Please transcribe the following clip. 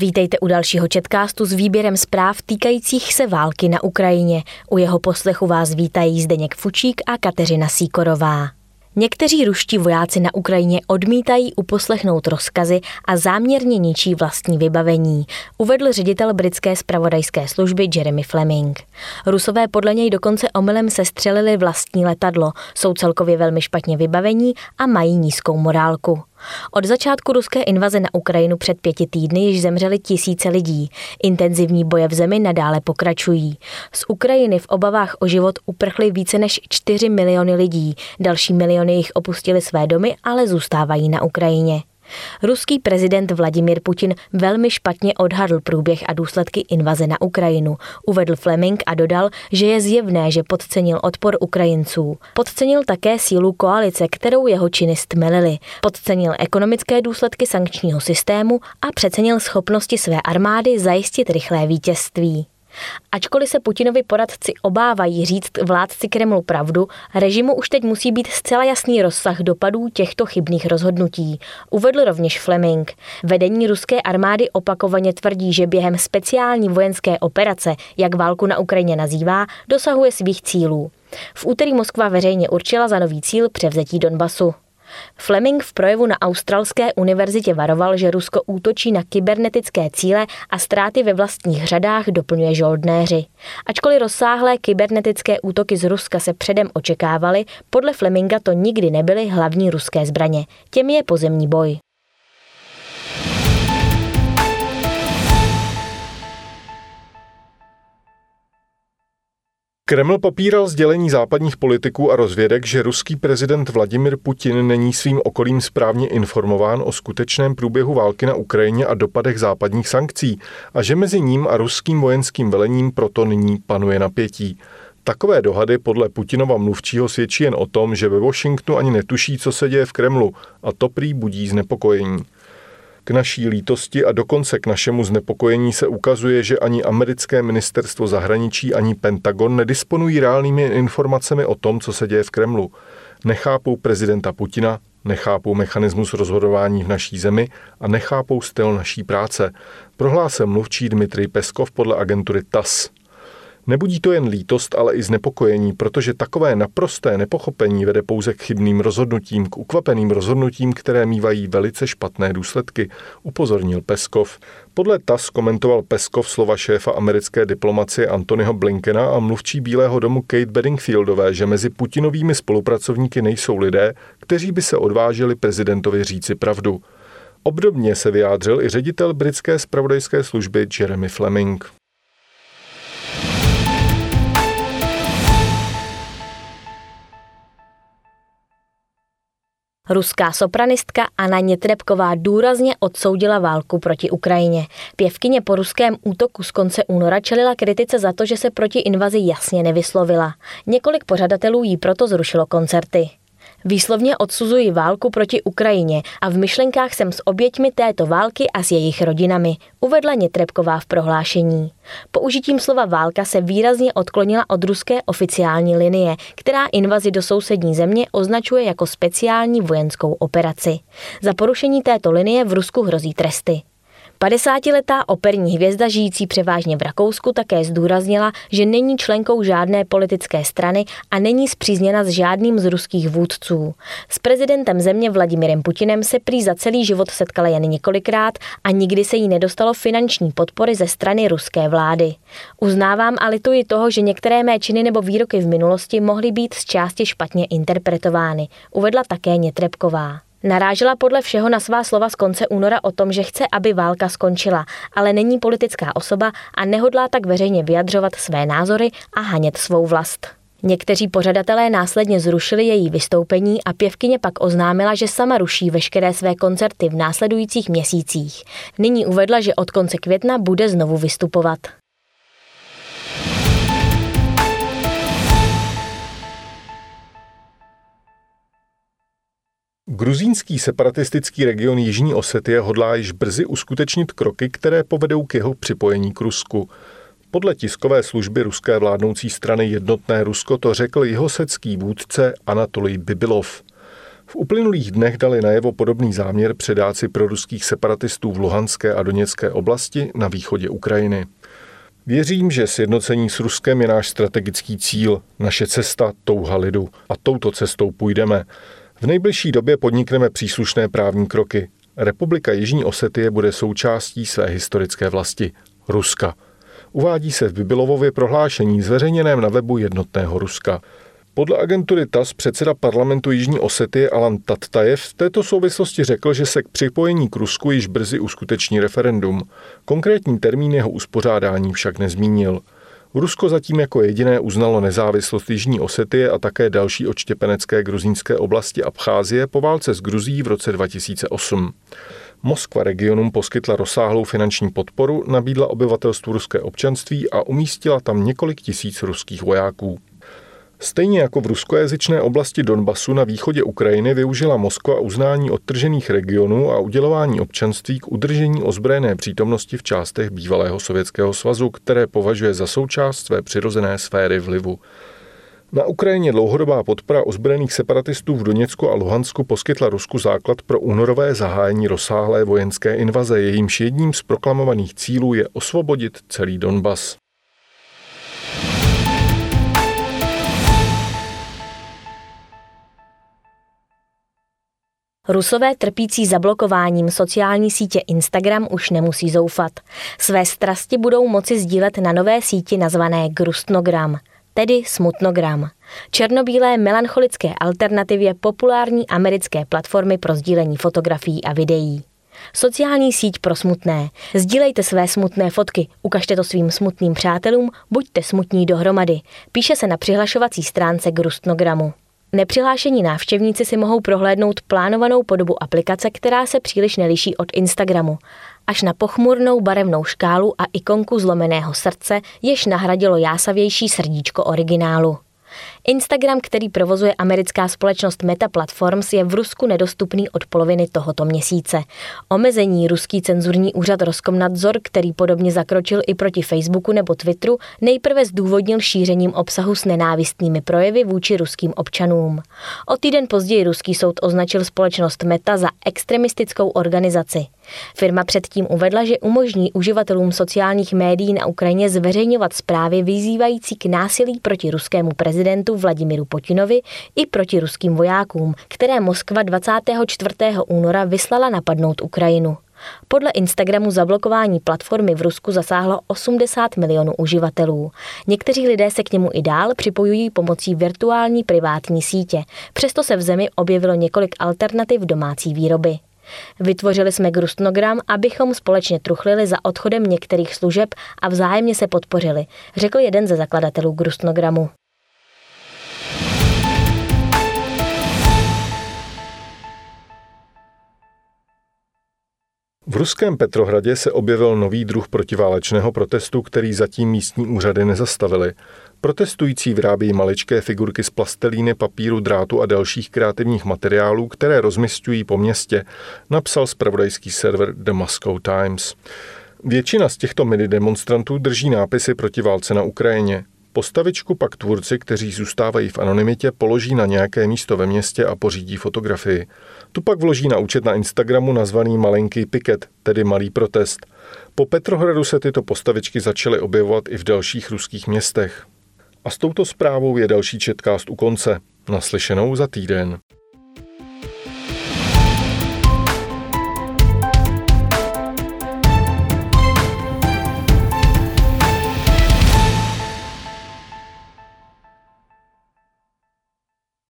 Vítejte u dalšího četkástu s výběrem zpráv týkajících se války na Ukrajině. U jeho poslechu vás vítají Zdeněk Fučík a Kateřina Síkorová. Někteří ruští vojáci na Ukrajině odmítají uposlechnout rozkazy a záměrně ničí vlastní vybavení, uvedl ředitel britské spravodajské služby Jeremy Fleming. Rusové podle něj dokonce omylem sestřelili vlastní letadlo, jsou celkově velmi špatně vybavení a mají nízkou morálku. Od začátku ruské invaze na Ukrajinu před pěti týdny již zemřeli tisíce lidí. Intenzivní boje v zemi nadále pokračují. Z Ukrajiny v obavách o život uprchly více než 4 miliony lidí. Další miliony jich opustili své domy, ale zůstávají na Ukrajině. Ruský prezident Vladimir Putin velmi špatně odhadl průběh a důsledky invaze na Ukrajinu. Uvedl Fleming a dodal, že je zjevné, že podcenil odpor Ukrajinců. Podcenil také sílu koalice, kterou jeho činy stmelili. Podcenil ekonomické důsledky sankčního systému a přecenil schopnosti své armády zajistit rychlé vítězství. Ačkoliv se Putinovi poradci obávají říct vládci Kremlu pravdu, režimu už teď musí být zcela jasný rozsah dopadů těchto chybných rozhodnutí. Uvedl rovněž Fleming. Vedení ruské armády opakovaně tvrdí, že během speciální vojenské operace, jak válku na Ukrajině nazývá, dosahuje svých cílů. V úterý Moskva veřejně určila za nový cíl převzetí Donbasu. Fleming v projevu na Australské univerzitě varoval, že Rusko útočí na kybernetické cíle a ztráty ve vlastních řadách doplňuje žoldnéři. Ačkoliv rozsáhlé kybernetické útoky z Ruska se předem očekávaly, podle Fleminga to nikdy nebyly hlavní ruské zbraně. Těm je pozemní boj. Kreml popíral sdělení západních politiků a rozvědek, že ruský prezident Vladimir Putin není svým okolím správně informován o skutečném průběhu války na Ukrajině a dopadech západních sankcí a že mezi ním a ruským vojenským velením proto nyní panuje napětí. Takové dohady podle Putinova mluvčího svědčí jen o tom, že ve Washingtonu ani netuší, co se děje v Kremlu a to prý budí znepokojení. K naší lítosti a dokonce k našemu znepokojení se ukazuje, že ani americké ministerstvo zahraničí, ani Pentagon nedisponují reálnými informacemi o tom, co se děje v Kremlu. Nechápou prezidenta Putina, nechápou mechanismus rozhodování v naší zemi a nechápou styl naší práce, prohlásil mluvčí Dmitrij Peskov podle agentury TAS. Nebudí to jen lítost, ale i znepokojení, protože takové naprosté nepochopení vede pouze k chybným rozhodnutím, k ukvapeným rozhodnutím, které mývají velice špatné důsledky, upozornil Peskov. Podle TAS komentoval Peskov slova šéfa americké diplomacie Antonyho Blinkena a mluvčí Bílého domu Kate Bedingfieldové, že mezi Putinovými spolupracovníky nejsou lidé, kteří by se odvážili prezidentovi říci pravdu. Obdobně se vyjádřil i ředitel britské spravodajské služby Jeremy Fleming. Ruská sopranistka Anna Nětrebková důrazně odsoudila válku proti Ukrajině. Pěvkyně po ruském útoku z konce února čelila kritice za to, že se proti invazi jasně nevyslovila. Několik pořadatelů jí proto zrušilo koncerty. Výslovně odsuzuji válku proti Ukrajině a v myšlenkách jsem s oběťmi této války a s jejich rodinami, uvedla Nětrebková v prohlášení. Použitím slova válka se výrazně odklonila od ruské oficiální linie, která invazi do sousední země označuje jako speciální vojenskou operaci. Za porušení této linie v Rusku hrozí tresty. 50-letá operní hvězda žijící převážně v Rakousku také zdůraznila, že není členkou žádné politické strany a není zpřízněna s žádným z ruských vůdců. S prezidentem země Vladimirem Putinem se prý za celý život setkala jen několikrát a nikdy se jí nedostalo finanční podpory ze strany ruské vlády. Uznávám a lituji toho, že některé mé činy nebo výroky v minulosti mohly být z části špatně interpretovány, uvedla také Nětrebková. Narážela podle všeho na svá slova z konce února o tom, že chce, aby válka skončila, ale není politická osoba a nehodlá tak veřejně vyjadřovat své názory a hanět svou vlast. Někteří pořadatelé následně zrušili její vystoupení a pěvkyně pak oznámila, že sama ruší veškeré své koncerty v následujících měsících. Nyní uvedla, že od konce května bude znovu vystupovat. Gruzínský separatistický region Jižní Osetie hodlá již brzy uskutečnit kroky, které povedou k jeho připojení k Rusku. Podle tiskové služby ruské vládnoucí strany Jednotné Rusko to řekl jihosecký vůdce Anatolij Bibilov. V uplynulých dnech dali najevo podobný záměr předáci proruských separatistů v Luhanské a Doněcké oblasti na východě Ukrajiny. Věřím, že sjednocení s Ruskem je náš strategický cíl, naše cesta, touha lidu. A touto cestou půjdeme. V nejbližší době podnikneme příslušné právní kroky. Republika Jižní Osetie bude součástí své historické vlasti Ruska. Uvádí se v Bibilovově prohlášení zveřejněném na webu jednotného Ruska. Podle agentury TAS předseda parlamentu Jižní Osety Alan Tattajev v této souvislosti řekl, že se k připojení k Rusku již brzy uskuteční referendum. Konkrétní termín jeho uspořádání však nezmínil. Rusko zatím jako jediné uznalo nezávislost Jižní Osetie a také další odštěpenecké gruzínské oblasti Abcházie po válce s Gruzí v roce 2008. Moskva regionům poskytla rozsáhlou finanční podporu, nabídla obyvatelstvu ruské občanství a umístila tam několik tisíc ruských vojáků. Stejně jako v ruskojazyčné oblasti Donbasu na východě Ukrajiny využila Moskva uznání odtržených regionů a udělování občanství k udržení ozbrojené přítomnosti v částech bývalého Sovětského svazu, které považuje za součást své přirozené sféry vlivu. Na Ukrajině dlouhodobá podpora ozbrojených separatistů v Doněcku a Luhansku poskytla Rusku základ pro únorové zahájení rozsáhlé vojenské invaze. Jejímž jedním z proklamovaných cílů je osvobodit celý Donbas. Rusové trpící zablokováním sociální sítě Instagram už nemusí zoufat. Své strasti budou moci sdílet na nové síti nazvané Grustnogram, tedy Smutnogram. Černobílé melancholické alternativě populární americké platformy pro sdílení fotografií a videí. Sociální síť pro smutné. Sdílejte své smutné fotky, ukažte to svým smutným přátelům, buďte smutní dohromady. Píše se na přihlašovací stránce Grustnogramu. Nepřihlášení návštěvníci si mohou prohlédnout plánovanou podobu aplikace, která se příliš neliší od Instagramu, až na pochmurnou barevnou škálu a ikonku zlomeného srdce, jež nahradilo jásavější srdíčko originálu. Instagram, který provozuje americká společnost Meta Platforms, je v Rusku nedostupný od poloviny tohoto měsíce. Omezení ruský cenzurní úřad Roskomnadzor, který podobně zakročil i proti Facebooku nebo Twitteru, nejprve zdůvodnil šířením obsahu s nenávistnými projevy vůči ruským občanům. O týden později ruský soud označil společnost Meta za extremistickou organizaci. Firma předtím uvedla, že umožní uživatelům sociálních médií na Ukrajině zveřejňovat zprávy vyzývající k násilí proti ruskému prezidentu Vladimiru Putinovi i proti ruským vojákům, které Moskva 24. února vyslala napadnout Ukrajinu. Podle Instagramu zablokování platformy v Rusku zasáhlo 80 milionů uživatelů. Někteří lidé se k němu i dál připojují pomocí virtuální privátní sítě. Přesto se v zemi objevilo několik alternativ domácí výroby. Vytvořili jsme Grustnogram, abychom společně truchlili za odchodem některých služeb a vzájemně se podpořili, řekl jeden ze zakladatelů Grustnogramu. V ruském Petrohradě se objevil nový druh protiválečného protestu, který zatím místní úřady nezastavily. Protestující vyrábějí maličké figurky z plastelíny, papíru, drátu a dalších kreativních materiálů, které rozmistují po městě, napsal spravodajský server The Moscow Times. Většina z těchto mini demonstrantů drží nápisy proti válce na Ukrajině. Postavičku pak tvůrci, kteří zůstávají v anonymitě, položí na nějaké místo ve městě a pořídí fotografii. Tu pak vloží na účet na Instagramu nazvaný Malenký piket, tedy Malý protest. Po Petrohradu se tyto postavičky začaly objevovat i v dalších ruských městech. A s touto zprávou je další četkást u konce. Naslyšenou za týden.